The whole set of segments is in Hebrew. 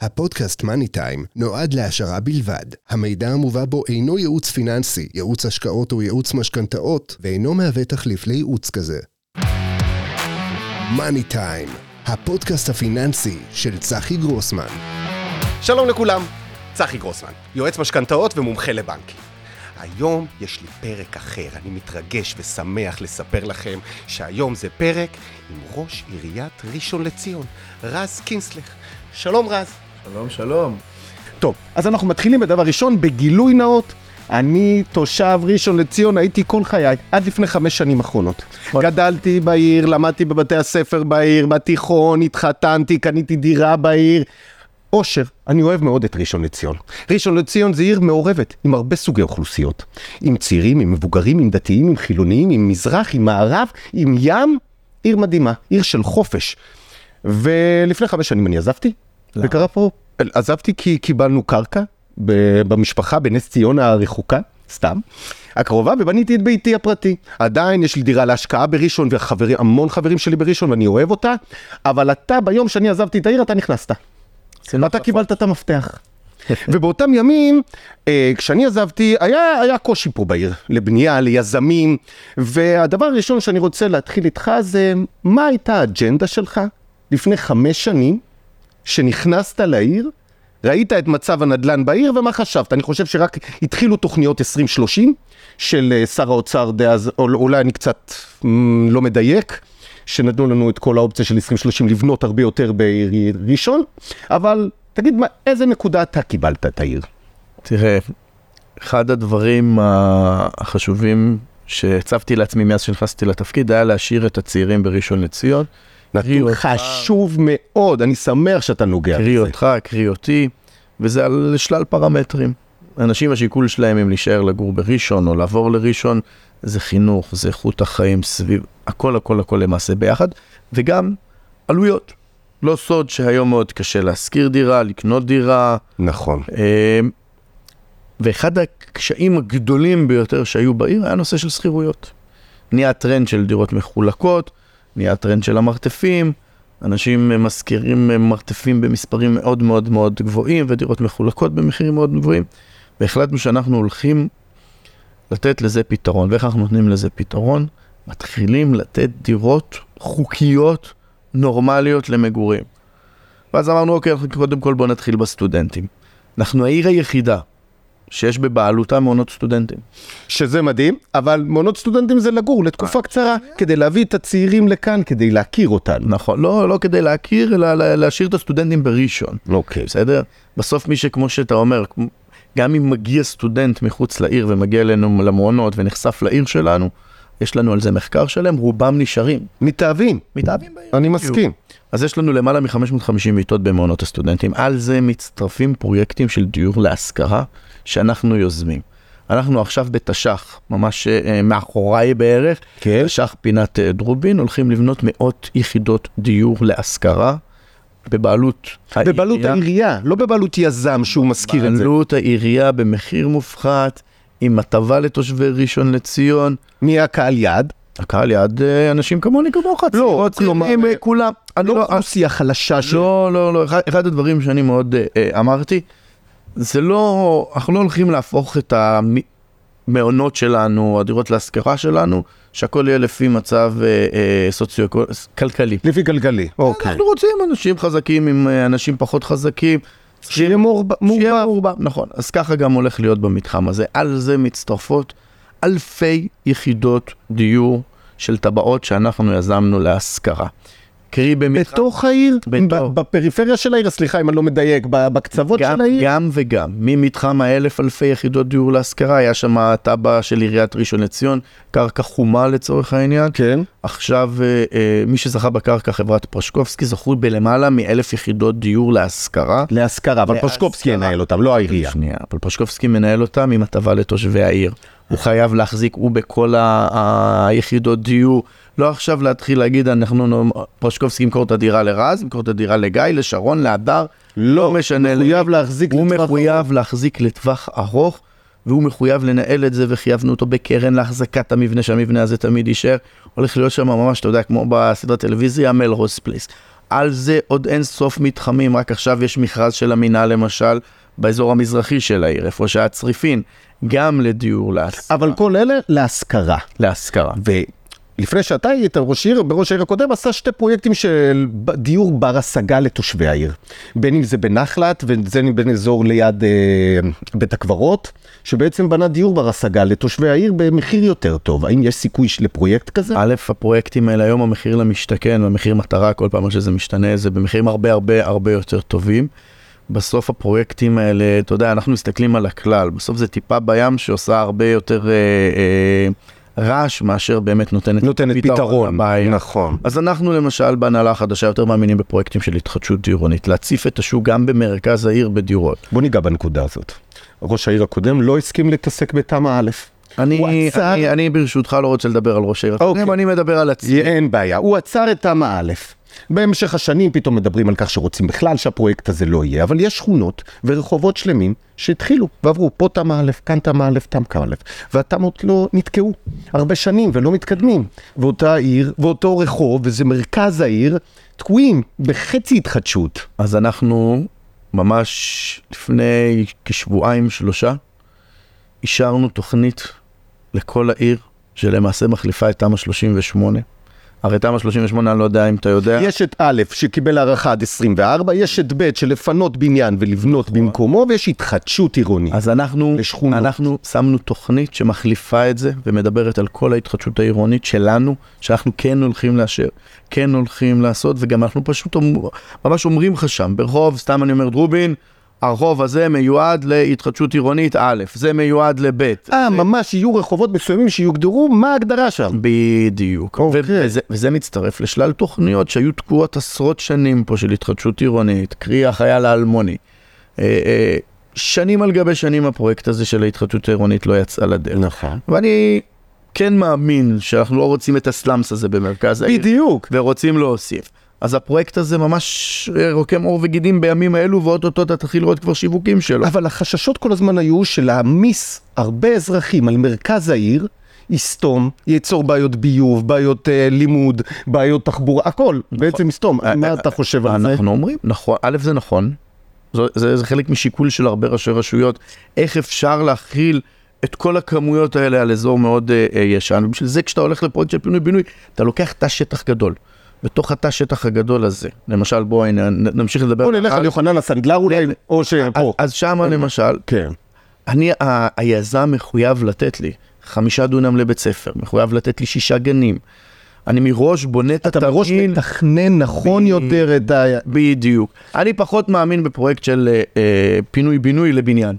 הפודקאסט מאני טיים נועד להעשרה בלבד. המידע המובא בו אינו ייעוץ פיננסי, ייעוץ השקעות או ייעוץ משכנתאות, ואינו מהווה תחליף לייעוץ כזה. מאני טיים, הפודקאסט הפיננסי של צחי גרוסמן. שלום לכולם, צחי גרוסמן, יועץ משכנתאות ומומחה לבנקים. היום יש לי פרק אחר, אני מתרגש ושמח לספר לכם שהיום זה פרק עם ראש עיריית ראשון לציון, רז קינסלך. שלום רז. שלום, שלום. טוב, אז אנחנו מתחילים בדבר ראשון בגילוי נאות. אני תושב ראשון לציון, הייתי כל חיי, עד לפני חמש שנים אחרונות. גדלתי בעיר, למדתי בבתי הספר בעיר, בתיכון, התחתנתי, קניתי דירה בעיר. אושר, אני אוהב מאוד את ראשון לציון. ראשון לציון זה עיר מעורבת, עם הרבה סוגי אוכלוסיות. עם צעירים, עם מבוגרים, עם דתיים, עם חילוניים, עם מזרח, עם מערב, עם ים. עיר מדהימה, עיר של חופש. ולפני חמש שנים אני עזבתי, וקרה פה, עזבתי כי קיבלנו קרקע במשפחה בנס ציונה הרחוקה, סתם, הקרובה, ובניתי את ביתי הפרטי. עדיין יש לי דירה להשקעה בראשון, והמון חברים שלי בראשון, ואני אוהב אותה, אבל אתה, ביום שאני עזבתי את העיר, אתה נכנסת. ואתה קיבלת את המפתח. ובאותם ימים, אה, כשאני עזבתי, היה, היה קושי פה בעיר, לבנייה, ליזמים, והדבר הראשון שאני רוצה להתחיל איתך זה, מה הייתה האג'נדה שלך לפני חמש שנים, שנכנסת לעיר, ראית את מצב הנדל"ן בעיר, ומה חשבת? אני חושב שרק התחילו תוכניות 2030 של אה, שר האוצר דאז, או אולי אני קצת לא מדייק. שנתנו לנו את כל האופציה של 2030 לבנות הרבה יותר בעיר ראשון, אבל תגיד, מה, איזה נקודה אתה קיבלת את העיר? תראה, אחד הדברים החשובים שהצבתי לעצמי מאז שנכנסתי לתפקיד היה להשאיר את הצעירים בראשון לציון. נתון חשוב מאוד, אני שמח שאתה נוגע בזה. קרי אותך, קרי אותי, וזה על שלל פרמטרים. אנשים השיקול שלהם אם להישאר לגור בראשון או לעבור לראשון, זה חינוך, זה איכות החיים סביב, הכל הכל הכל למעשה ביחד, וגם עלויות. לא סוד שהיום מאוד קשה להשכיר דירה, לקנות דירה. נכון. אה, ואחד הקשיים הגדולים ביותר שהיו בעיר היה נושא של שכירויות. נהיה טרנד של דירות מחולקות, נהיה טרנד של המרתפים, אנשים משכירים מרתפים במספרים מאוד מאוד מאוד גבוהים ודירות מחולקות במחירים מאוד גבוהים, והחלטנו שאנחנו הולכים לתת לזה פתרון. ואיך אנחנו נותנים לזה פתרון? מתחילים לתת דירות חוקיות, נורמליות למגורים. ואז אמרנו, אוקיי, קודם כל בואו נתחיל בסטודנטים. אנחנו העיר היחידה שיש בבעלותה מעונות סטודנטים. שזה מדהים, אבל מעונות סטודנטים זה לגור לתקופה קצרה, כדי להביא את הצעירים לכאן, כדי להכיר אותם. נכון, לא, לא כדי להכיר, אלא להשאיר את הסטודנטים בראשון. אוקיי. בסדר? בסוף מי שכמו שאתה אומר, גם אם מגיע סטודנט מחוץ לעיר ומגיע אלינו למעונות ונחשף לעיר שלנו, יש לנו על זה מחקר שלם, רובם נשארים. מתאהבים. מתאהבים בעיר. אני מסכים. אז יש לנו למעלה מ-550 מיטות במעונות הסטודנטים. על זה מצטרפים פרויקטים של דיור להשכרה שאנחנו יוזמים. אנחנו עכשיו בתש"ח, ממש uh, מאחוריי בערך, כן. תש"ח פינת uh, דרובין, הולכים לבנות מאות יחידות דיור להשכרה בבעלות בבעלות העירייה, לא בבעלות יזם שהוא משכיר את זה. בעלות העירייה במחיר מופחת, עם הטבה לתושבי ראשון לציון. מי הקהל יעד? הקהל יעד אה, אנשים כמוני כמוך, לא, כלומר, הם, כולם. אני לא לא, אוכלוסייה חלשה ש... לא, לא, לא, אחד, אחד הדברים שאני מאוד אה, אמרתי, זה לא, אנחנו לא הולכים להפוך את המעונות שלנו, הדירות להשכרה שלנו, שהכל יהיה לפי מצב אה, אה, סוציו-כלכלי. לפי כלכלי, אוקיי. אנחנו רוצים אנשים חזקים עם אה, אנשים פחות חזקים. שיהיה מעורבב. שיהיה מעורבב, נכון. אז ככה גם הולך להיות במתחם הזה. על זה מצטרפות אלפי יחידות דיור של טבעות שאנחנו יזמנו להשכרה. קרי במתחם... בתוך העיר? בתוך. בפריפריה של העיר? סליחה אם אני לא מדייק, בקצוות גם, של העיר? גם וגם. ממתחם האלף אלפי יחידות דיור להשכרה, היה שם תב"ע של עיריית ראשון לציון, קרקע חומה לצורך העניין. כן. עכשיו, אה, אה, מי שזכה בקרקע, חברת פרשקובסקי, זכו בלמעלה מאלף יחידות דיור להשכרה. להשכרה, אבל להשכרה. פושקובסקי ינהל אותם, לא העירייה. שנייה, אבל פרשקובסקי מנהל אותם עם הטבה לתושבי העיר. הוא חייב להחזיק, הוא בכל היחידות דיור. לא עכשיו להתחיל להגיד, אנחנו, פרשקובסקי ימכור את הדירה לרז, ימכור את הדירה לגיא, לשרון, להדר. לא, משנה. מחויב להחזיק הוא לטווח מחויב להחזיק לטווח ארוך, והוא מחויב לנהל את זה, וחייבנו אותו בקרן להחזקת המבנה, שהמבנה הזה תמיד יישאר. הולך להיות שם ממש, אתה יודע, כמו בסדרת טלוויזיה, מלרוס פליס. על זה עוד אין סוף מתחמים, רק עכשיו יש מכרז של המינהל למשל, באזור המזרחי של העיר, איפה שהיה צריפין, גם לדיור להשכרה. אבל כל אלה להשכרה. להשכרה. ולפני שאתה היית ראש עיר, בראש העיר הקודם, עשה שתי פרויקטים של דיור בר השגה לתושבי העיר. בין אם זה בנחלת, וזה בין אזור ליד אה, בית הקברות, שבעצם בנה דיור בר השגה לתושבי העיר במחיר יותר טוב. האם יש סיכוי לפרויקט כזה? א', הפרויקטים האלה היום המחיר למשתכן והמחיר מטרה, כל פעם שזה משתנה, זה במחירים הרבה הרבה הרבה יותר טובים. בסוף הפרויקטים האלה, אתה יודע, אנחנו מסתכלים על הכלל, בסוף זה טיפה בים שעושה הרבה יותר אה, אה, רעש מאשר באמת נותנת, נותנת פתרון. לבעיה. נכון. אז אנחנו למשל בהנהלה החדשה יותר מאמינים בפרויקטים של התחדשות עירונית, להציף את השוק גם במרכז העיר בדירות. בוא ניגע בנקודה הזאת. ראש העיר הקודם לא הסכים להתעסק בתמ"א א'. אני, עצר- אני, אני ברשותך לא רוצה לדבר על ראש העיר אוקיי. אני מדבר על עצמי. אין בעיה, הוא עצר את תמ"א א'. בהמשך השנים פתאום מדברים על כך שרוצים בכלל שהפרויקט הזה לא יהיה, אבל יש שכונות ורחובות שלמים שהתחילו ועברו פה תמ"א א', כאן תמ"א א', תמ"א א', והתמ"אות לא נתקעו הרבה שנים ולא מתקדמים. ואותה עיר, ואותו רחוב, וזה מרכז העיר, תקועים בחצי התחדשות. אז אנחנו ממש לפני כשבועיים שלושה אישרנו תוכנית לכל העיר שלמעשה מחליפה את תמ"א 38. הרי תמ"א 38 אני לא יודע אם אתה יודע. יש את א' שקיבל הערכה עד 24, יש את ב' של לפנות בניין ולבנות במקומו, ויש התחדשות עירונית. אז אנחנו, לשכונות. אנחנו שמנו תוכנית שמחליפה את זה ומדברת על כל ההתחדשות העירונית שלנו, שאנחנו כן הולכים לאשר, כן הולכים לעשות, וגם אנחנו פשוט אומר, ממש אומרים לך שם, ברחוב, סתם אני אומר, רובין, הרחוב הזה מיועד להתחדשות עירונית א', זה מיועד לב'. אה, ממש יהיו רחובות מסוימים שיוגדרו מה ההגדרה שם. בדיוק. אוקיי. וזה, וזה מצטרף לשלל תוכניות שהיו תקועות עשרות שנים פה של התחדשות עירונית, קרי החייל האלמוני. אה, אה, שנים על גבי שנים הפרויקט הזה של ההתחדשות העירונית לא יצא לדרך. נכון. ואני כן מאמין שאנחנו לא רוצים את ה slums הזה במרכז העיר. בדיוק. ורוצים להוסיף. אז הפרויקט הזה ממש אה, רוקם עור וגידים בימים האלו, ואו-טו-טו אתה תתחיל לראות כבר שיווקים שלו. אבל החששות כל הזמן היו שלהעמיס הרבה אזרחים על מרכז העיר, יסתום, ייצור בעיות ביוב, בעיות אה, לימוד, בעיות תחבורה, הכל בעצם יסתום. אה, מה אה, אתה חושב על זה? אנחנו אומרים, נכון, א' זה נכון, זו- זה, זה חלק משיקול של הרבה ראשי רשויות, איך אפשר להכיל את כל הכמויות האלה על אזור מאוד אה, אה, ישן, ובשביל זה כשאתה הולך לפרויקט של פינוי-בינוי, אתה לוקח תא שטח גדול. בתוך התא שטח הגדול הזה, למשל בואי נמשיך לדבר. בוא נלך על יוחנן הסנדלר אולי, או אז, שפה. אז שמה למשל, כן. אני, היזם מחויב לתת לי חמישה דונם לבית ספר, מחויב לתת לי שישה גנים. אני מראש בונה את אתה מראש התרגיל. מתכנן נכון יותר את ה... בדיוק. אני פחות מאמין בפרויקט של אה, אה, פינוי-בינוי לבניין.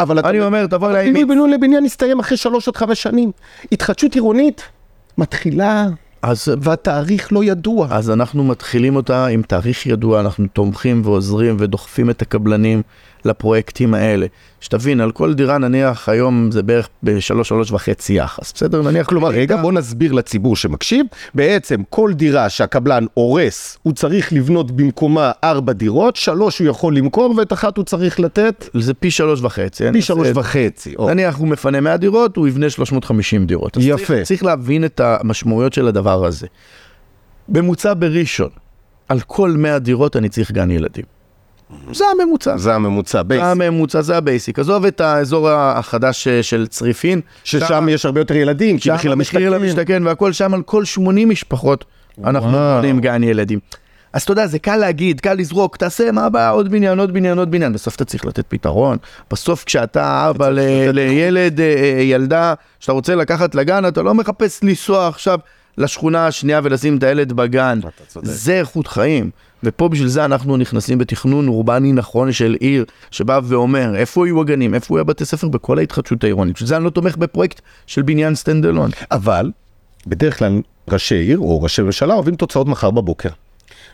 אבל אתה... אני אומר, תבוא אליי... פינוי בינוי לבניין יסתיים אחרי שלוש עד חמש שנים. התחדשות עירונית מתחילה אז, והתאריך לא ידוע. אז אנחנו מתחילים אותה עם תאריך ידוע, אנחנו תומכים ועוזרים ודוחפים את הקבלנים לפרויקטים האלה. שתבין, על כל דירה נניח היום זה בערך בשלוש, שלוש וחצי יחס, בסדר? נניח... כלומר, רגע, בוא נסביר לציבור שמקשיב. בעצם כל דירה שהקבלן הורס, הוא צריך לבנות במקומה ארבע דירות, שלוש הוא יכול למכור ואת אחת הוא צריך לתת זה פי שלוש וחצי. פי שלוש. וחצי. או. נניח הוא מפנה 100 דירות, הוא יבנה 350 דירות. יפה. צריך, צריך להבין את המשמעויות של הדבר הזה. ממוצע בראשון, על כל 100 דירות אני צריך גן ילדים. זה הממוצע. זה הממוצע, זה base. הממוצע, זה ה basic. עזוב את האזור החדש אה, של צריפין. ששם יש הרבה יותר ילדים, כי שם מחיר למשתכן. למשתכן והכל שם על כל 80 משפחות אנחנו. בונים גן ילדים. אז אתה יודע, זה קל להגיד, קל לזרוק, תעשה, מה הבעיה, עוד בניין, עוד בניין, עוד בניין. בסוף אתה צריך לתת פתרון. בסוף כשאתה אבא לילד, אה, אה, ילדה, שאתה רוצה לקחת לגן, אתה לא מחפש לנסוע עכשיו לשכונה השנייה ולשים את הילד בגן. זה איכות חיים. ופה בשביל זה אנחנו נכנסים בתכנון אורבני נכון של עיר, שבא ואומר, איפה יהיו הגנים, איפה יהיו הבתי ספר בכל ההתחדשות העירונית. בשביל זה אני לא תומך בפרויקט של בניין stand alone. אבל, בדרך כלל ראשי עיר או ראשי ממשלה אוהבים תוצאות מחר בבוקר.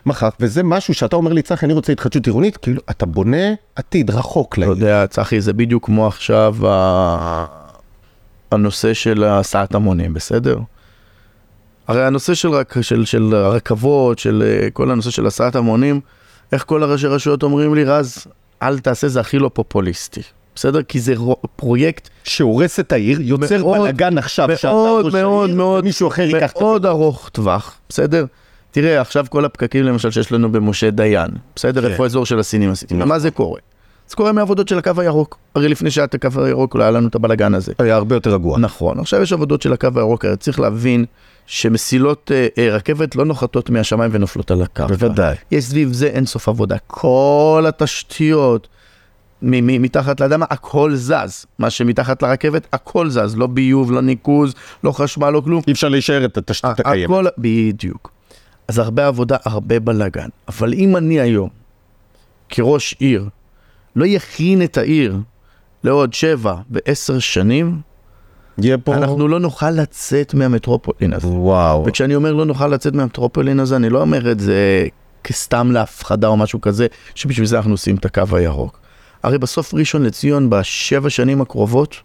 מחר, וזה משהו שאתה אומר לי, צחי, אני רוצה התחדשות עירונית, כאילו, אתה בונה עתיד רחוק אתה לעיר. יודע, צחי, זה בדיוק כמו עכשיו. הנושא של הסעת המונים, בסדר? הרי הנושא של, רק, של, של הרכבות, של אה, כל הנושא של הסעת המונים, איך כל הראשי רשויות אומרים לי, רז, אל תעשה, זה הכי לא פופוליסטי. בסדר? כי זה רו- פרויקט שהורס את העיר, יוצר בלאגן עכשיו, מאוד מאוד מאוד, מישהו אחר ייקח את מאוד ארוך טווח, בסדר? תראה, עכשיו כל הפקקים למשל שיש לנו במשה דיין, בסדר? כן. איפה האזור של הסינים עשיתי? נכון. מה זה קורה? זה קורה מעבודות של הקו הירוק. הרי לפני שהיה את הקו הירוק לא היה לנו את הבלגן הזה. היה הרבה יותר רגוע. נכון, עכשיו יש עבודות של הקו הירוק, צריך להבין שמסילות אה, אה, רכבת לא נוחתות מהשמיים ונופלות על הקרקע. בוודאי. יש סביב זה אין סוף עבודה. כל התשתיות מ- מ- מתחת לאדמה, הכל זז. מה שמתחת לרכבת, הכל זז. לא ביוב, לא ניקוז, לא חשמל, לא כלום. אי אפשר להישאר את התשתית הקיימת. הכל, בדיוק. אז הרבה עבודה, הרבה בלאגן. אבל אם אני היום, כראש עיר, לא יכין את העיר לעוד שבע ועשר שנים, יהיה פה... אנחנו לא נוכל לצאת מהמטרופולין הזה. וואו. וכשאני אומר לא נוכל לצאת מהמטרופולין הזה, אני לא אומר את זה כסתם להפחדה או משהו כזה, שבשביל זה אנחנו עושים את הקו הירוק. הרי בסוף ראשון לציון בשבע שנים הקרובות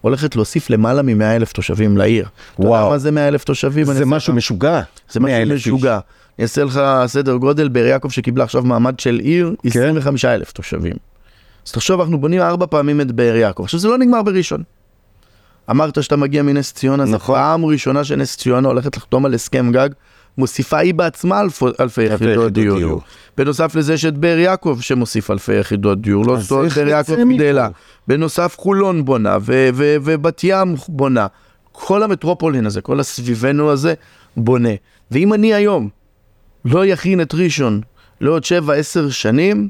הולכת להוסיף למעלה מ-100 אלף תושבים לעיר. אתה יודע וואו. מה זה 100 אלף תושבים? זה משהו לך- משוגע. זה 100 משהו. משוגע. אני אעשה לך סדר גודל, באר יעקב שקיבלה עכשיו מעמד של עיר, כן. 25 אלף תושבים. אז תחשוב, אנחנו בונים ארבע פעמים את באר יעקב. עכשיו, זה לא נגמר בראשון. אמרת שאתה מגיע מנס ציונה, זו נכון. פעם ראשונה שנס ציונה הולכת לחתום על הסכם גג, מוסיפה היא בעצמה אלפי, אלפי יחידות יחידות דיור. דיור. בנוסף לזה יש את באר יעקב שמוסיף אלפי יחידות דיור, לא סוד באר יעקב? גדלה. בנוסף חולון בונה, ו- ו- ובת ים בונה. כל המטרופולין הזה, כל הסביבנו הזה, בונה. ואם אני היום לא יכין את ראשון לעוד 7-10 שנים,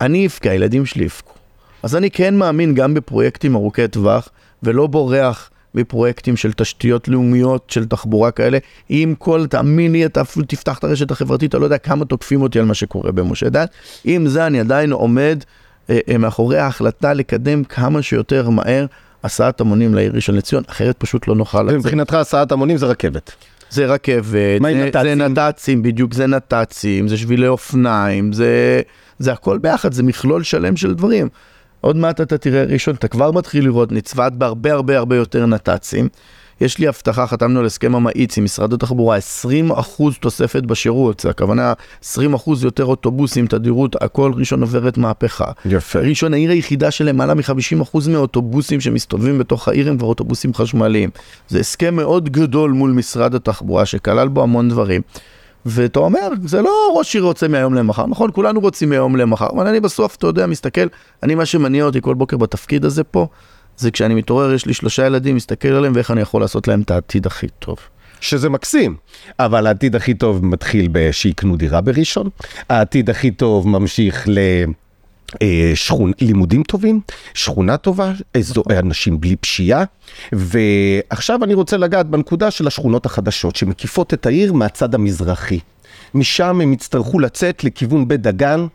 אני אבכה, הילדים שלי יבכו. אז אני כן מאמין גם בפרויקטים ארוכי טווח, ולא בורח בפרויקטים של תשתיות לאומיות, של תחבורה כאלה. עם כל, תאמין לי, אתה אפילו תפתח את הרשת החברתית, אתה לא יודע כמה תוקפים אותי על מה שקורה במשה דן. עם זה אני עדיין עומד אה, אה, מאחורי ההחלטה לקדם כמה שיותר מהר הסעת המונים לעיר ראשון לציון, אחרת פשוט לא נוכל לצאת. ומבחינתך הסעת המונים זה רכבת. זה רכבת, זה, זה נת"צים? נת"צים, בדיוק, זה נת"צים, זה שבילי אופניים, זה, זה הכל ביחד, זה מכלול שלם של דברים. עוד מעט אתה תראה ראשון, אתה כבר מתחיל לראות נצבעת בהרבה הרבה הרבה יותר נת"צים. יש לי הבטחה, חתמנו על הסכם המאיץ עם משרד התחבורה, 20% תוספת בשירות, זה הכוונה 20% יותר אוטובוסים, תדירות, הכל ראשון עוברת מהפכה. יפה. ראשון העיר היחידה שלמעלה מ-50% מהאוטובוסים שמסתובבים בתוך העיר הם כבר אוטובוסים חשמליים. זה הסכם מאוד גדול מול משרד התחבורה שכלל בו המון דברים. ואתה אומר, זה לא ראש עיר רוצה מהיום למחר, נכון, כולנו רוצים מהיום למחר, אבל אני בסוף, אתה יודע, מסתכל, אני מה שמניע אותי כל בוקר בתפקיד הזה פה, זה כשאני מתעורר, יש לי שלושה ילדים, מסתכל עליהם ואיך אני יכול לעשות להם את העתיד הכי טוב. שזה מקסים, אבל העתיד הכי טוב מתחיל בשיקנו דירה בראשון, העתיד הכי טוב ממשיך ל... אה, שכון, לימודים טובים, שכונה טובה, אזור, אנשים בלי פשיעה, ועכשיו אני רוצה לגעת בנקודה של השכונות החדשות שמקיפות את העיר מהצד המזרחי. משם הם יצטרכו לצאת לכיוון בית דגן,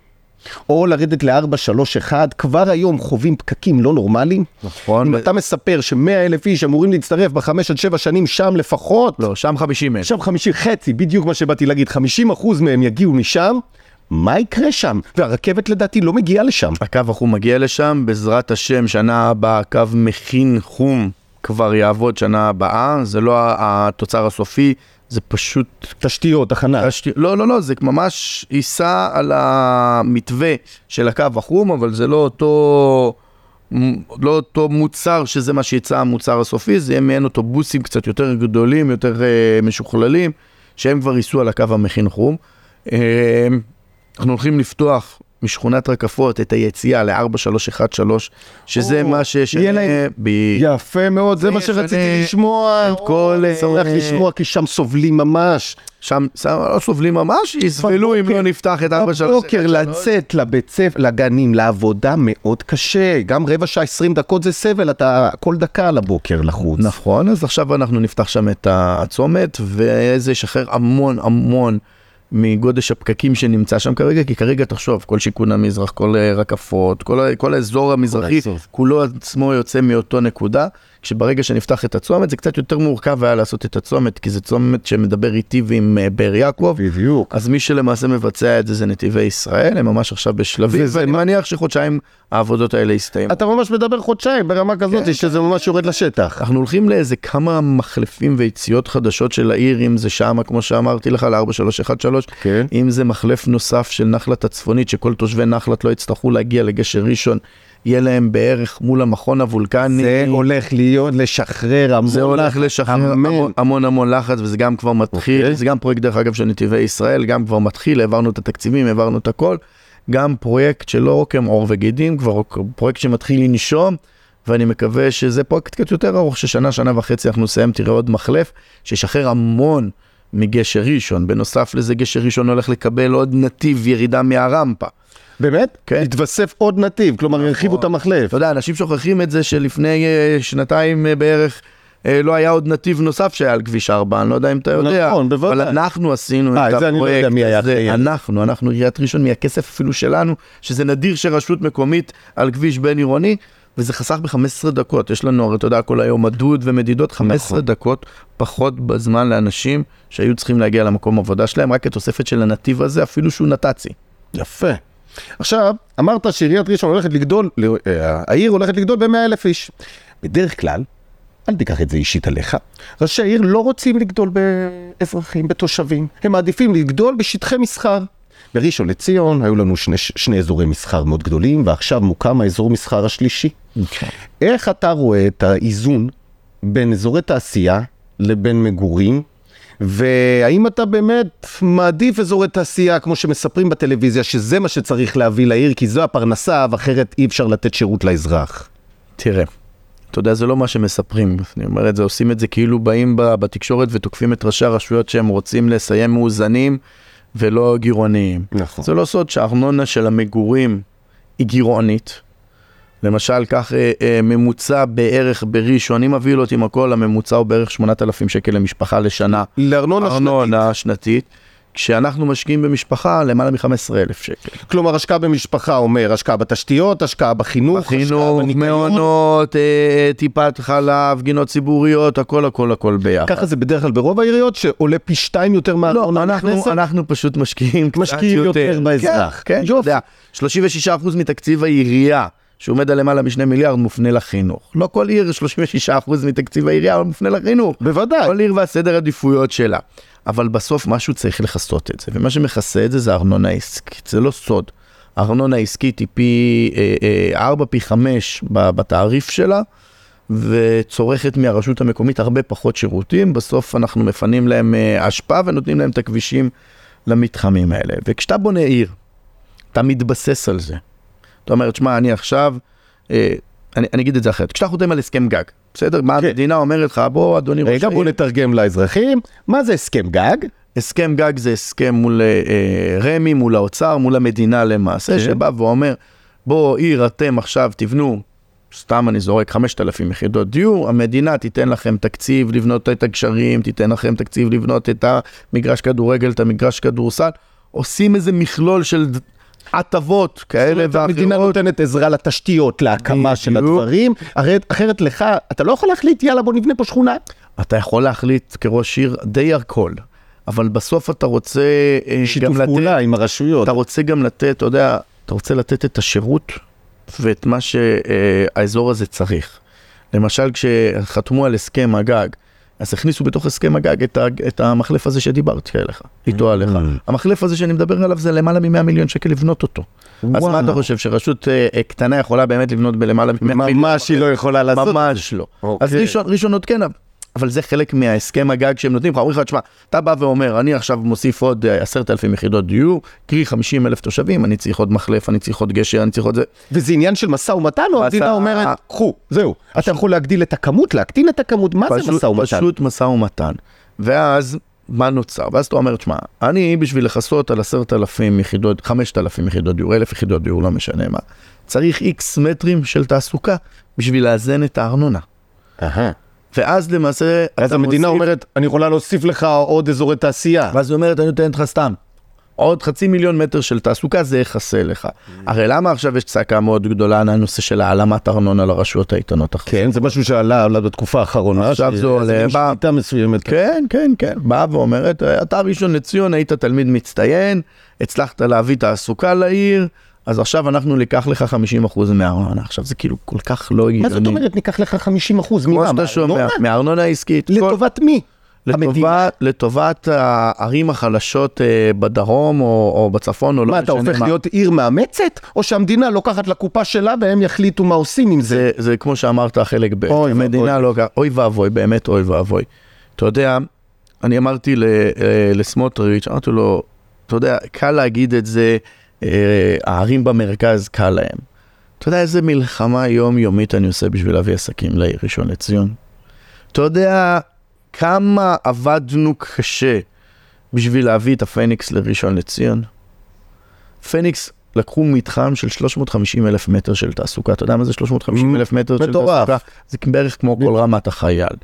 או לרדת ל-431, כבר היום חווים פקקים לא נורמליים. נכון. אם אתה מספר ש-100 אלף איש אמורים להצטרף בחמש עד שבע שנים שם לפחות, לא, שם 50 אלף. עכשיו חמישי, חצי, בדיוק מה שבאתי להגיד, 50 אחוז מהם יגיעו משם, מה יקרה שם? והרכבת לדעתי לא מגיעה לשם. הקו החום מגיע לשם, בעזרת השם, שנה הבאה הקו מכין חום כבר יעבוד שנה הבאה, זה לא התוצר הסופי, זה פשוט... תשתיות, הכנה. תשתי- לא, לא, לא, זה ממש ייסע על המתווה של הקו החום, אבל זה לא אותו... לא אותו מוצר שזה מה שיצא המוצר הסופי, זה יהיה מעין אוטובוסים קצת יותר גדולים, יותר uh, משוכללים, שהם כבר ייסעו על הקו המכין חום. Uh, אנחנו הולכים לפתוח משכונת רקפות את היציאה ל-4313, שזה או, מה שיש... יהיה להם- ב... יפה מאוד, זה מה יש שרציתי לשמוע. את כל, שמח אה, לשמוע, כי שם סובלים ממש. שם, שם לא סובלים ממש, יסבלו אם לא נפתח את 4313. בבוקר לצאת לבית ספר, לגנים, לעבודה מאוד קשה. גם רבע שעה, 20 דקות זה סבל, אתה כל דקה על הבוקר לחוץ. נכון, אז עכשיו אנחנו נפתח שם את הצומת, וזה ישחרר המון המון מגודש הפקקים שנמצא שם כרגע, כי כרגע תחשוב, כל שיכון המזרח, כל אה, רקפות, כל, כל האזור המזרחי, האזור. כולו עצמו יוצא מאותו נקודה, כשברגע שנפתח את הצומת, זה קצת יותר מורכב היה לעשות את הצומת, כי זה צומת שמדבר איתי ועם אה, באר יעקב. בדיוק. אז מי שלמעשה מבצע את זה זה נתיבי ישראל, הם ממש עכשיו בשלבים, וזה ואני מה- מניח שחודשיים העבודות האלה יסתיימו. אתה ממש מדבר חודשיים ברמה כזאת כן, שזה ממש יורד לשטח. אנחנו הולכים לאיזה כמה מחלפים ויציאות חדשות של העיר, אם זה שמה, כמו שאמרתי לך, ל-4313, כן. אם זה מחלף נוסף של נחלת הצפונית, שכל תושבי נחלת לא יצטרכו להגיע לגשר ראשון, יהיה להם בערך מול המכון הוולקני. זה הולך להיות לשחרר המון זה הולך לחץ, לשחרר. המון, המון המון לחץ וזה גם כבר מתחיל, אוקיי. זה גם פרויקט דרך אגב של נתיבי ישראל, גם כבר מתחיל, העברנו את התקציבים, העברנו את הכל, גם פרויקט שלא רק הם עור וגידים, כבר פרויקט שמתחיל לנשום, ואני מקווה שזה פרויקט קצת יותר ארוך, ששנה, שנה וחצי אנחנו נסיים, תראה עוד מחלף, שישחרר המון מגשר ראשון, בנוסף לזה גשר ראשון הולך לקבל עוד נתיב ירידה מהרמפה. באמת? כן. התווסף עוד נתיב, כלומר הרחיבו את המחלף. אתה יודע, אנשים שוכחים את זה שלפני אה, שנתיים אה, בערך אה, לא היה עוד נתיב נוסף שהיה על כביש 4, אני לא יודע אם אתה יודע. נכון, בוודאי. אבל אנחנו עשינו אה, את את זה אני לא יודע הפרויקט מי היה אחראי. אנחנו, אנחנו עיריית ראשון, מהכסף אפילו שלנו, שזה נדיר שרשות מקומית על כביש בין עירוני, וזה חסך ב-15 דקות. יש לנו, הרי אתה יודע, כל היום מדוד ומדידות, 15 נכון. דקות פחות בזמן לאנשים שהיו צריכים להגיע למקום עבודה שלהם, רק כתוספת של הנתיב הזה, אפילו שהוא נת"צי. יפה. עכשיו, אמרת שעיריית ראשון הולכת לגדול, אה, העיר הולכת לגדול ב-100 אלף איש. בדרך כלל, אל תיקח את זה אישית עליך, ראשי העיר לא רוצים לגדול באזרחים, בתושבים. הם מעדיפים לגדול בשטחי מסחר. בראשון לציון היו לנו שני, שני אזורי מסחר מאוד גדולים, ועכשיו מוקם האזור מסחר השלישי. איך אתה רואה את האיזון בין אזורי תעשייה לבין מגורים? והאם אתה באמת מעדיף אזורי תעשייה, כמו שמספרים בטלוויזיה, שזה מה שצריך להביא לעיר, כי זו הפרנסה, ואחרת אי אפשר לתת שירות לאזרח. תראה, אתה יודע, זה לא מה שמספרים. אני אומר את זה, עושים את זה כאילו באים בתקשורת ותוקפים את ראשי הרשויות שהם רוצים לסיים מאוזנים ולא גירעוניים. נכון. זה לא סוד שהארנונה של המגורים היא גירעונית. למשל, כך אה, אה, ממוצע בערך בראשון, אם אותי עם הכל, הממוצע הוא בערך 8,000 שקל למשפחה לשנה. לארנונה שנתית. ארנונה שנתית. כשאנחנו משקיעים במשפחה, למעלה מ-15,000 שקל. כלומר, השקעה במשפחה אומר השקעה בתשתיות, השקעה בחינוך, השקעה חינוך, בניקיון. מעונות, אה, טיפת חלב, גינות ציבוריות, הכל הכל הכל ביחד. ככה זה בדרך כלל ברוב העיריות, שעולה פי שתיים יותר לא, מהארנונה אנחנו, נכנסת. אנחנו פשוט משקיעים קצת משקיעים יותר באזרח. כן, כן, אתה יופי. יודע, 36% מתקציב העירייה, שעומד על למעלה משני מיליארד, מופנה לחינוך. לא כל עיר, 36% מתקציב העירייה, מופנה לחינוך. בוודאי. כל עיר והסדר עדיפויות שלה. אבל בסוף משהו צריך לכסות את זה, ומה שמכסה את זה זה ארנונה עסקית, זה לא סוד. ארנונה עסקית היא פי אה, אה, 4, פי 5 בתעריף שלה, וצורכת מהרשות המקומית הרבה פחות שירותים, בסוף אנחנו מפנים להם אה, אשפה ונותנים להם את הכבישים למתחמים האלה. וכשאתה בונה עיר, אתה מתבסס על זה. אתה אומר, תשמע, אני עכשיו, אה, אני, אני אגיד את זה אחרת, כשאתה חותם על הסכם גג, בסדר? מה כן. המדינה אומרת לך, בוא, אדוני ראש רגע, בוא העיר, נתרגם לאזרחים. מה זה הסכם גג? הסכם גג זה הסכם מול אה, רמ"י, מול האוצר, מול המדינה למעשה, כן. שבא ואומר, בוא עיר אתם עכשיו תבנו, סתם אני זורק 5,000 יחידות דיור, המדינה תיתן לכם תקציב לבנות את הגשרים, תיתן לכם תקציב לבנות את המגרש כדורגל, את המגרש כדורסל, עושים איזה מכלול של הטבות כאלה ואחרות. המדינה נותנת עזרה לתשתיות, להקמה של. הדברים, אחרת, לך, אתה לא יכול להחליט, יאללה בוא נבנה פה שכונה. אתה יכול להחליט כראש עיר די הכל, אבל בסוף אתה רוצה אה, שיתוף לתת... פעולה עם הרשויות. אתה רוצה גם לתת, אתה יודע, אתה רוצה לתת את השירות ואת מה שהאזור הזה צריך. למשל, כשחתמו על הסכם הגג, אז הכניסו בתוך הסכם הגג את, ה, את המחלף הזה שדיברתי עליך, איתו עליך. המחלף הזה שאני מדבר עליו זה למעלה מ-100 מיליון שקל לבנות אותו. אז מה וואו. אתה חושב, שרשות אה, אה, קטנה יכולה באמת לבנות בלמעלה מ-100 מיליון? ממש היא לא יכולה לעשות. ממש לא. אוקיי. אז ראשון, ראשון עוד כן, אבל זה חלק מההסכם הגג שהם נותנים לך, אומרים לך, תשמע, אתה בא ואומר, אני עכשיו מוסיף עוד אה, עשרת אלפים יחידות דיור, קרי 50 אלף תושבים, אני צריך עוד מחלף, אני צריך עוד גשר, אני צריך עוד זה. וזה עניין של משא ומתן, או המדינה אומרת, קחו, זהו. אתה יכול להגדיל את הכמות, להקטין את הכמות, מה זה משא ומתן? פשוט משא ומתן. ואז, מה נוצר? ואז אתה אומר, תשמע, אני בשביל לכסות על עשרת אלפים יחידות, חמשת אלפים יחידות דיור, אלף יחידות דיור, לא משנה מה, צריך איקס מטרים של תעסוקה בשביל לאזן את הארנונה. אהה. ואז למעשה, אז המדינה מוסיף- אומרת, אני יכולה להוסיף לך עוד אזורי תעשייה. ואז היא אומרת, אני נותנת לך סתם. עוד חצי מיליון מטר של תעסוקה, זה יכסה לך. הרי למה עכשיו יש צעקה מאוד גדולה על הנושא של העלמת ארנונה לרשויות האיתנות החזקות? כן, זה משהו שעלה עלה בתקופה האחרונה. עכשיו זה עולה, בא- שליטה מסוימת. כן, כן, כן. באה ואומרת, אתה ראשון לציון, היית תלמיד מצטיין, הצלחת להביא תעסוקה לעיר, אז עכשיו אנחנו ניקח לך 50% מהארנונה. עכשיו זה כאילו כל כך לא מה זאת הגיוני. אומרת, ניקח לך 50 אחוז? כמו שאתה שומע, מהארנונה העסקית. כל- לטובת מי? לטובת, לטובת הערים החלשות אה, בדרום או, או בצפון או לא מה, אתה הופך להיות עיר מאמצת? או שהמדינה לוקחת לקופה שלה והם יחליטו מה עושים עם זה? זה, זה כמו שאמרת, חלק ב', אוי ואבוי. לא... אוי ואבוי, באמת אוי ואבוי. אתה יודע, אני אמרתי אה, לסמוטריץ', אמרתי לו, אתה יודע, קל להגיד את זה, הערים במרכז קל להם. אתה יודע איזה מלחמה יומיומית אני עושה בשביל להביא עסקים לעיר ראשון לציון? אתה יודע כמה עבדנו קשה בשביל להביא את הפניקס לראשון לציון? פניקס לקחו מתחם של 350 אלף מטר של תעסוקה, אתה יודע מה זה 350 אלף מטר של. תעסוקה? זה בערך כמו כל רמת החייל.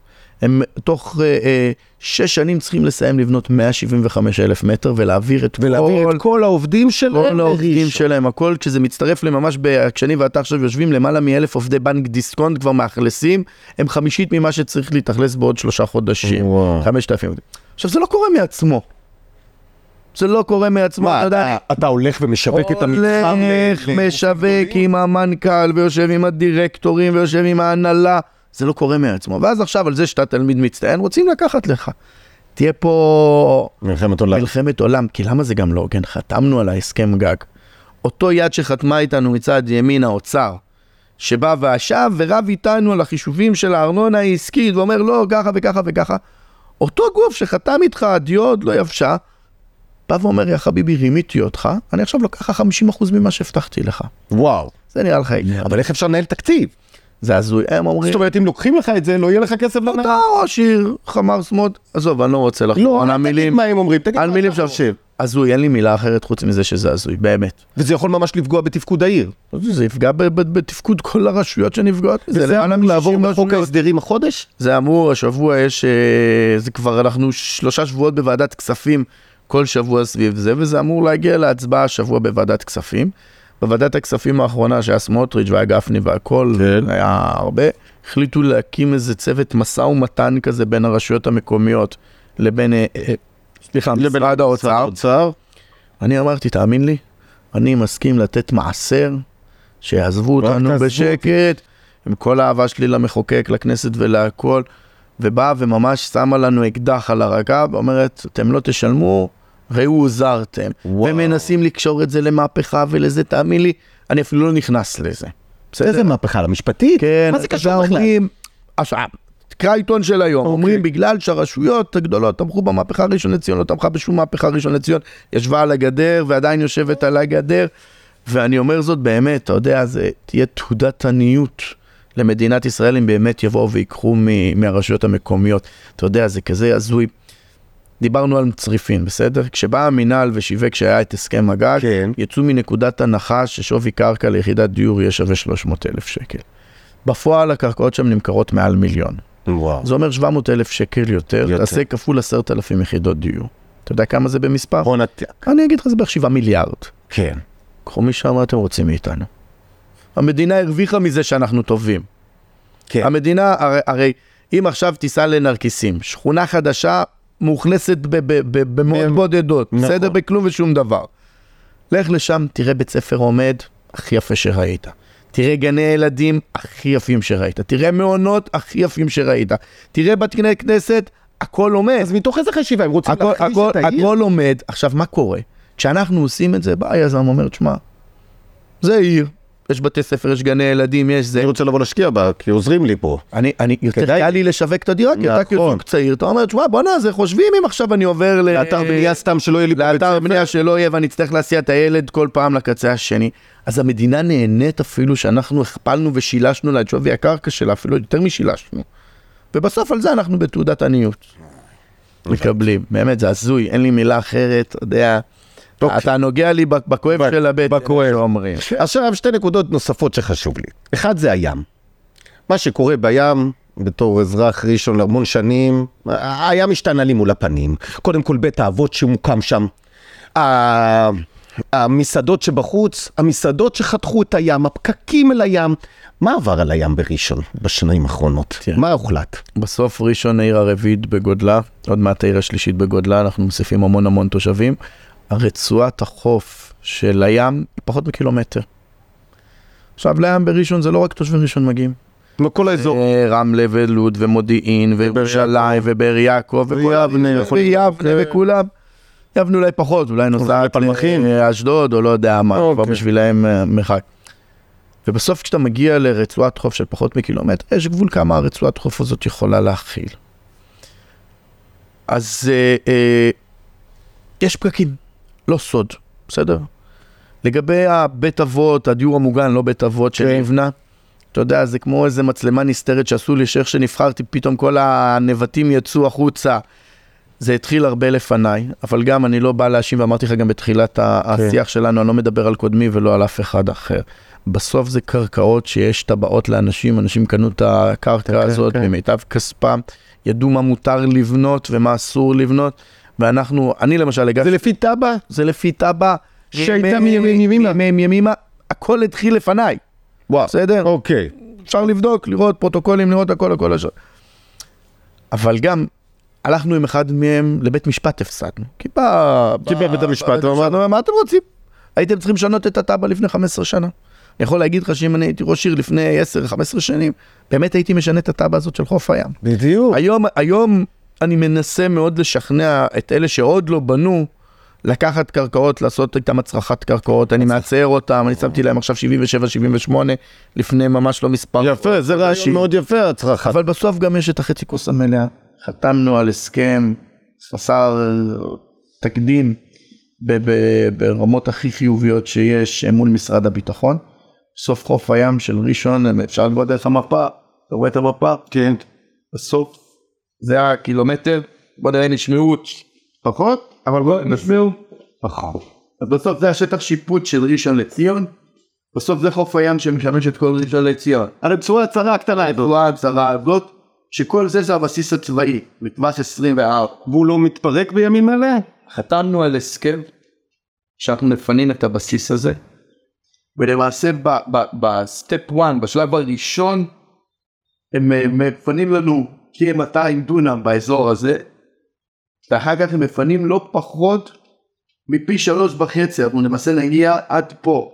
הם תוך אה, אה, שש שנים צריכים לסיים לבנות 175 אלף מטר ולהעביר את ולהעביר כל... את כל העובדים שלהם כל העובדים. שלהם, הכל, כשזה מצטרף לממש, ב- כשאני ואתה עכשיו יושבים, למעלה מאלף עובדי בנק דיסקונט כבר מאכלסים, הם חמישית ממה שצריך להתאכלס בעוד שלושה חודשים. חמשת אלפים עובדים. עכשיו, זה לא קורה מעצמו. זה לא קורה מעצמו, אתה יודע. אתה- הולך ומשווק את המתחם? הולך, משווק עם המנכ"ל, ויושב עם הדירקטורים, ויושב עם ההנהלה. זה לא קורה מעצמו. ואז עכשיו, על זה שאתה תלמיד מצטיין, רוצים לקחת לך. תהיה פה מלחמת עולם. מלחמת עולם, כי למה זה גם לא הוגן? חתמנו על ההסכם גג. אותו יד שחתמה איתנו מצד ימין האוצר, שבא וישב ורב איתנו על החישובים של הארנונה העסקית, ואומר לא, ככה וככה וככה. אותו גוף שחתם איתך, הדיו עוד לא יבשה, בא ואומר, יא חביבי, רימיתי אותך, אני עכשיו לוקח לך 50% ממה שהבטחתי לך. וואו. זה נראה לך. אבל איך אפשר לנהל תקציב? זה הזוי. הם אומרים, זאת אומרת, אם לוקחים לך את זה, לא יהיה לך כסף לנהל. אתה ראש עיר, חמר סמוט, עזוב, אני לא רוצה לחזור לא, על אל תגיד. מה הם אומרים, תגיד על מה מילים אתה שאתה חושב. הזוי, אין לי מילה אחרת חוץ מזה שזה הזוי, באמת. וזה יכול ממש לפגוע בתפקוד העיר. זה יפגע בתפקוד כל הרשויות שנפגעות. למעלה אמור לעבור מ-60 בחוק רשויות. ההסדרים החודש? זה אמור, השבוע יש, אה, זה כבר, אנחנו שלושה שבועות בוועדת כספים כל שבוע סביב זה, וזה אמור להגיע להצבעה השבוע בוועדת כספים. בוועדת הכספים האחרונה, שהיה סמוטריץ' והיה גפני והכל, כן. היה הרבה, החליטו להקים איזה צוות משא ומתן כזה בין הרשויות המקומיות לבין, אה, אה, סליחה, משרד האוצר. האוצר. אני אמרתי, תאמין לי, אני מסכים לתת מעשר, שיעזבו אותנו בשקט, עם כל האהבה שלי למחוקק, לכנסת ולהכל, ובאה וממש שמה לנו אקדח על הרקה, ואומרת, אתם לא תשלמו, ראו הוזרתם. וואו. ומנסים לקשור את זה למהפכה ולזה, תאמין לי, אני אפילו לא נכנס לזה. בסדר? איזה מהפכה למשפטית? כן, מה זה קשור בכלל? אומרים, עכשיו, תקרא עיתון של היום, אוקיי. אומרים בגלל שהרשויות הגדולות תמכו במהפכה הראשון לציון, לא תמכה בשום מהפכה ראשון לציון, ישבה על הגדר ועדיין יושבת על הגדר, ואני אומר זאת באמת, אתה יודע, זה תהיה תעודת עניות למדינת ישראל אם באמת יבואו ויקחו מ- מהרשויות המקומיות. אתה יודע, זה כזה הזוי. דיברנו על צריפין, בסדר? כשבא המינהל ושיווק כשהיה את הסכם הגג, כן. יצאו מנקודת הנחה ששווי קרקע ליחידת דיור יהיה שווה 300 אלף שקל. בפועל הקרקעות שם נמכרות מעל מיליון. וואו. זה אומר 700 אלף שקל יותר, יותר. תעשה כפול 10,000 יחידות דיור. אתה יודע כמה זה במספר? הון עתק. אני אגיד לך, זה בערך 7 מיליארד. כן. קחו משם מה אתם רוצים מאיתנו. המדינה הרוויחה מזה שאנחנו טובים. כן. המדינה, הרי, הרי אם עכשיו תיסע לנרקיסים, שכונה חדשה מאוכלסת במאות כן. בודדות, נכון. בסדר? בכלום ושום דבר. לך לשם, תראה בית ספר עומד, הכי יפה שראית. תראה גני ילדים הכי יפים שראית. תראה מעונות הכי יפים שראית. תראה בתי כנסת, הכל עומד. אז מתוך איזה חשיבה הם רוצים הכל, להחליש הכל, את העיר? הכל עומד. עכשיו, מה קורה? כשאנחנו עושים את זה, בא היזם אומר, תשמע, זה עיר, יש בתי ספר, יש גני ילדים, יש זה. אני רוצה לבוא להשקיע בה, כי עוזרים לי פה. אני, אני, יותר כדאי. קל לי לשווק את הדירה, כי אתה. כזוג צעיר, אתה אומר, תשמע, בואנה, זה חושבים אם עכשיו אני עובר ל... לאתר בנייה סתם שלא יהיה לי פה בית לאתר ספר. בנייה שלא יהיה ואני אצטרך להסיע את הילד כל פעם לקצה השני. אז המדינה נהנית אפילו שאנחנו הכפלנו ושילשנו לה את שווי הקרקע שלה, אפילו יותר משילשנו. ובסוף על זה אנחנו בתעודת עניות. מקבלים, באמת, זה הזוי, אין לי מילה אחרת, אתה יודע. אוקיי. אתה נוגע לי בכ- בכואב ב- של הבטן, בכואב. שאומרים. עכשיו שתי נקודות נוספות שחשוב לי. אחד זה הים. מה שקורה בים, בתור אזרח ראשון להמון שנים, ה- הים השתנה לי מול הפנים. קודם כל בית האבות שמוקם שם. המסעדות שבחוץ, המסעדות שחתכו את הים, הפקקים אל הים. מה עבר על הים בראשון בשנים האחרונות? תראה. מה הוחלט? בסוף ראשון העיר הרביעית בגודלה, עוד מעט העיר השלישית בגודלה, אנחנו מוסיפים המון המון תושבים. הרצועת החוף של הים היא פחות מקילומטר. עכשיו לים בראשון זה לא רק תושבי ראשון מגיעים, כמו כל האזור. אה, רמלה ולוד ומודיעין וירושלים ובאר יעקב ויבנה, כן. וכולם. יבנה אולי פחות, אולי נוסעת. לאשדוד או לא יודע מה, כבר אוקיי. בשבילהם אה, מרחק. ובסוף כשאתה מגיע לרצועת חוף של פחות מקילומטר, יש גבול כמה הרצועת חוף הזאת יכולה להכיל. אז אה, אה, יש פקקים, לא סוד, בסדר? לגבי הבית אבות, הדיור המוגן, לא בית אבות כן. שנבנה, אתה יודע, זה כמו איזה מצלמה נסתרת שעשו לי, שאיך שנבחרתי, פתאום כל הנבטים יצאו החוצה. זה התחיל הרבה לפניי, אבל גם אני לא בא להאשים, ואמרתי לך גם בתחילת כן. השיח שלנו, אני לא מדבר על קודמי ולא על אף אחד אחר. בסוף זה קרקעות שיש טבעות לאנשים, אנשים קנו את הקרקע כן, הזאת כן. במיטב כספם, ידעו מה מותר לבנות ומה אסור לבנות, ואנחנו, אני למשל הגשתי, זה לפי תב"ע? זה לפי תב"ע, שהייתה ימי- מימים ימימה. מימים ימימה, הכל התחיל לפניי, וואו. בסדר? אוקיי. אפשר לבדוק, לראות פרוטוקולים, לראות הכל, הכל השאר. אבל גם, הלכנו עם אחד מהם לבית משפט הפסדנו. כי בא... כי בא- בבית המשפט, בא- הוא אמר- מה אתם רוצים? הייתם צריכים לשנות את התב"ע לפני 15 שנה. אני יכול להגיד לך שאם אני הייתי ראש עיר לפני 10-15 שנים, באמת הייתי משנה את התב"ע הזאת של חוף הים. בדיוק. היום, היום אני מנסה מאוד לשכנע את אלה שעוד לא בנו, לקחת קרקעות, לעשות איתם הצרכת קרקעות, אני מעצר אותם, אני שמתי להם עכשיו 77-78 לפני ממש לא מספר. יפה, זה רעיון מאוד יפה, הצרחה. אבל בסוף גם יש את החצי כוס המלאה. חתמנו על הסכם חסר תקדים ברמות הכי חיוביות שיש מול משרד הביטחון. סוף חוף הים של ראשון, אפשר לראות דרך המפה, אתה רואה את המפה? כן. בסוף זה הקילומטר, בוא נראה נשמעו פחות, אבל בוא נשמעו פחות. אז בסוף זה השטח שיפוט של ראשון לציון, בסוף זה חוף הים שמשמש את כל ראשון לציון. הרצועה הצרה הקטנה הזאת. התנועה הצרה הזאת, שכל זה זה הבסיס הצבאי, בטווח 24. והוא לא מתפרק בימים אלה? חתמנו על הסכם שאנחנו מפנים את הבסיס הזה, ולמעשה ב step 1, בשלב הראשון, הם אה, מפנים לנו כ-200 דונם באזור הזה, ואחר כך הם מפנים לא פחות מפי שלוש וחצי, אנחנו למעשה נגיע עד פה.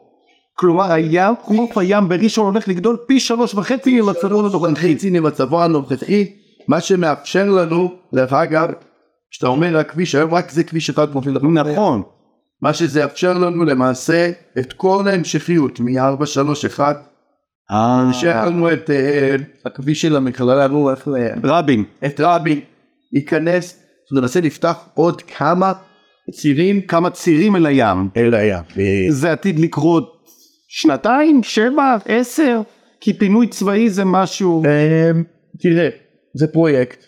כלומר, הים, חוף הים בראשון הולך לגדול פי שלוש וחצי ממצבו הנוכחי. ממצבו הנוכחי, מה שמאפשר לנו, דרך אגב, כשאתה אומר הכביש, היום רק זה כביש אחד מוביל לחוף. נכון. מה שזה יאפשר לנו למעשה את כל ההמשכיות מ-431, נשאר לנו את אה, הכביש של המכללה, רבין. את רבין, ייכנס, ננסה לפתח עוד כמה צירים כמה צירים אל הים. אל הים. זה עתיד לקרות שנתיים, שבע, עשר? כי פינוי צבאי זה משהו... אמ, תראה, זה פרויקט.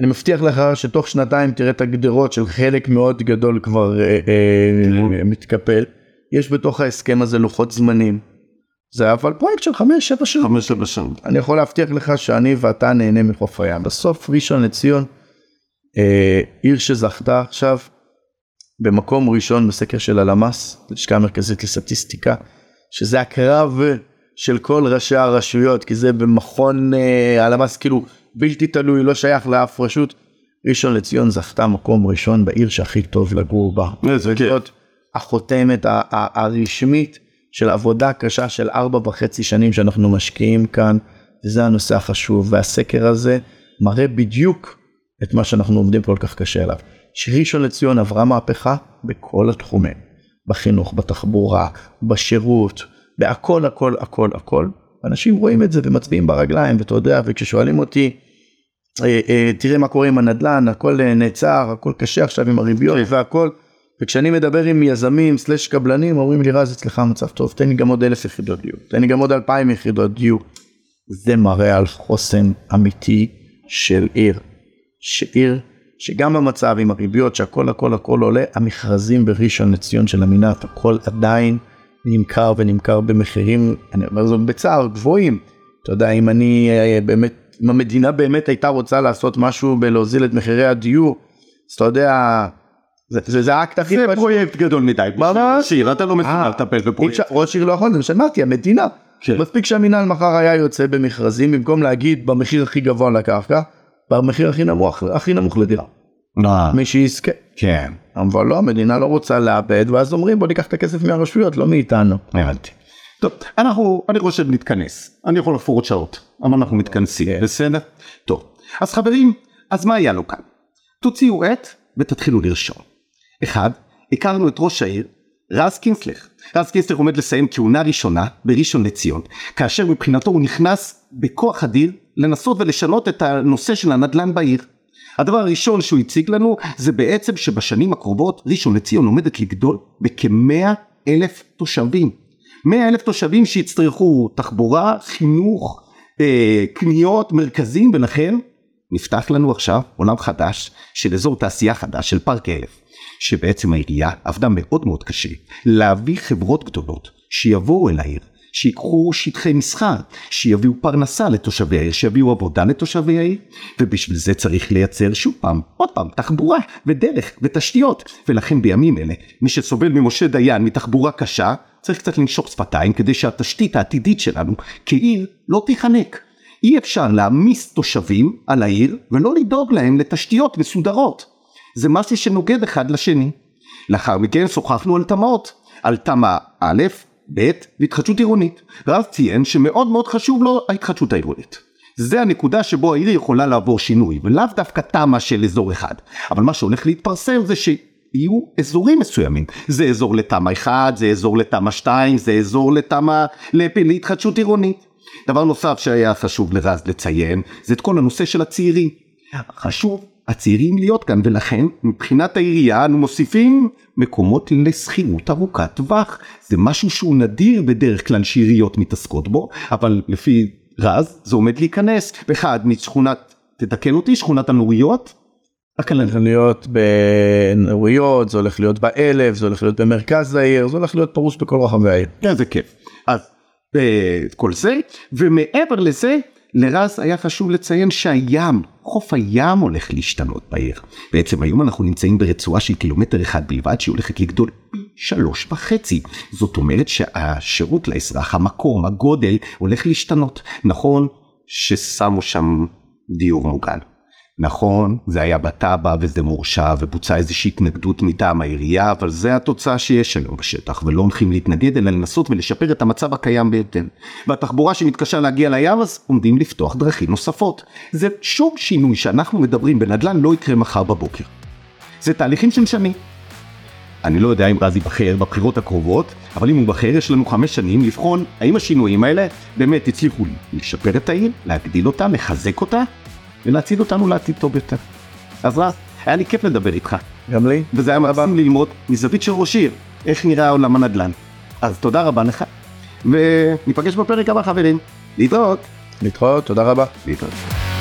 אני מבטיח לך שתוך שנתיים תראה את הגדרות של חלק מאוד גדול כבר אה, אה, מתקפל. יש בתוך ההסכם הזה לוחות זמנים. זה אבל פרויקט של חמש, שבע שנים. חמש שבע שנים. אני יכול להבטיח לך שאני ואתה נהנה מחוף הים. בסוף ראשון לציון, אה, עיר שזכתה עכשיו במקום ראשון בסקר של הלמ"ס, לשכה המרכזית לסטטיסטיקה, שזה הקרב של כל ראשי הרשויות, כי זה במכון אה, הלמ"ס כאילו בלתי תלוי, לא שייך לאף רשות. ראשון לציון זכתה מקום ראשון בעיר שהכי טוב לגור בה. איזה כיף. החותמת הרשמית של עבודה קשה של ארבע וחצי שנים שאנחנו משקיעים כאן, וזה הנושא החשוב, והסקר הזה מראה בדיוק את מה שאנחנו עובדים כל כך קשה עליו. שראשון לציון עברה מהפכה בכל התחומים, בחינוך, בתחבורה, בשירות, בהכל הכל הכל הכל. אנשים רואים את זה ומצביעים ברגליים, ואתה יודע, וכששואלים אותי, אה, אה, תראה מה קורה עם הנדל"ן, הכל אה, נעצר, הכל קשה עכשיו עם הריביות והכל. וכשאני מדבר עם יזמים סלש קבלנים אומרים לי רז אצלך המצב טוב תן לי גם עוד אלף יחידות דיור תן לי גם עוד אלפיים יחידות דיור. זה מראה על חוסן אמיתי של עיר. שעיר שגם במצב עם הריביות שהכל הכל הכל עולה המכרזים בראשון לציון של המינהל הכל עדיין נמכר ונמכר במחירים אני אומר זאת בצער גבוהים. אתה יודע אם אני אה, באמת אם המדינה באמת הייתה רוצה לעשות משהו בלהוזיל את מחירי הדיור אז אתה יודע זה, זה, זה האקט הכי זה פשוט. פרויקט גדול מדי. ממש. שיר, אתה לא מסוגל אה, לטפל בפרויקט. ראש עיר לא יכול, זה מה שאמרתי, המדינה. כן. מספיק שהמינהל מחר היה יוצא במכרזים, במקום להגיד במחיר הכי גבוה לקרקע, במחיר הכי נמוך, הכי נמוך לדירה. מי שיזכה. כן, אבל לא, המדינה לא רוצה לאבד, ואז אומרים בוא ניקח את הכסף מהרשויות, לא מאיתנו. הבנתי. טוב, אנחנו, אני חושב נתכנס. אני יכול לחפור עוד שעות, אבל אנחנו מתכנסים, כן. בסדר? טוב. אז חברים, אז מה היה לו כאן? תוציאו עט ותתחילו לרשום. אחד, הכרנו את ראש העיר, רז קינסלך. רז קינסלך עומד לסיים כהונה ראשונה בראשון לציון, כאשר מבחינתו הוא נכנס בכוח אדיר לנסות ולשנות את הנושא של הנדל"ן בעיר. הדבר הראשון שהוא הציג לנו זה בעצם שבשנים הקרובות ראשון לציון עומדת לגדול בכמאה אלף תושבים. מאה אלף תושבים שיצטרכו תחבורה, חינוך, אה, קניות, מרכזים ולכן נפתח לנו עכשיו עולם חדש של אזור תעשייה חדש של פארק אלף. שבעצם העירייה עבדה מאוד מאוד קשה להביא חברות גדולות שיבואו אל העיר, שיקחו שטחי מסחר, שיביאו פרנסה לתושבי העיר, שיביאו עבודה לתושבי העיר, ובשביל זה צריך לייצר שוב פעם, עוד פעם, תחבורה ודרך ותשתיות, ולכן בימים אלה, מי שסובל ממשה דיין מתחבורה קשה, צריך קצת לנשוך שפתיים כדי שהתשתית העתידית שלנו כעיר לא תיחנק. אי אפשר להעמיס תושבים על העיר ולא לדאוג להם לתשתיות מסודרות. זה משהו שנוגד אחד לשני. לאחר מכן שוחחנו על תמ"אות, על תמ"א א', ב' והתחדשות עירונית. רב ציין שמאוד מאוד חשוב לו ההתחדשות העירונית. זה הנקודה שבו העיר יכולה לעבור שינוי, ולאו דווקא תמ"א של אזור אחד. אבל מה שהולך להתפרסם זה שיהיו אזורים מסוימים. זה אזור לתמ"א 1, זה אזור לתמ"א 2, זה אזור לתמ"א להתחדשות עירונית. דבר נוסף שהיה חשוב לרז לציין, זה את כל הנושא של הצעירים. חשוב הצעירים להיות כאן ולכן מבחינת העירייה אנו מוסיפים מקומות לשכירות ארוכת טווח זה משהו שהוא נדיר בדרך כלל שעיריות מתעסקות בו אבל לפי רז זה עומד להיכנס באחד משכונת תתקן אותי שכונת הנוריות. הולך להיות בנעוריות, זה הולך להיות באלף, זה הולך להיות במרכז העיר, זה הולך להיות פרוס בכל רחבי העיר. איזה כיף. אז אה, כל זה ומעבר לזה לרז היה חשוב לציין שהים, חוף הים הולך להשתנות בעיר. בעצם היום אנחנו נמצאים ברצועה של קילומטר אחד בלבד שהיא הולכת לגדול פי שלוש וחצי. זאת אומרת שהשירות לאזרח, המקום, הגודל, הולך להשתנות. נכון ששמו שם דיור מוגן. נכון, זה היה בתב"ע וזה מורשע ובוצעה איזושהי התנגדות מטעם העירייה, אבל זה התוצאה שיש היום בשטח, ולא הולכים להתנגד אלא לנסות ולשפר את המצב הקיים ביותר. והתחבורה שמתקשה להגיע לים אז עומדים לפתוח דרכים נוספות. זה שום שינוי שאנחנו מדברים בנדל"ן לא יקרה מחר בבוקר. זה תהליכים של שנים. אני לא יודע אם רז ייבחר בבחירות הקרובות, אבל אם הוא ייבחר יש לנו חמש שנים לבחון האם השינויים האלה באמת הצליחו לשפר את העיר, להגדיל אותה, לחזק אותה, ולהציל אותנו לעתיד טוב יותר. אז רז, היה לי כיף לדבר איתך. גם לי. וזה היה מקסים ללמוד מזווית של ראש עיר, איך נראה עולם הנדל"ן. אז תודה רבה לך, וניפגש בפרק הבא חברים. להתראות. להתראות, תודה רבה. להתראות.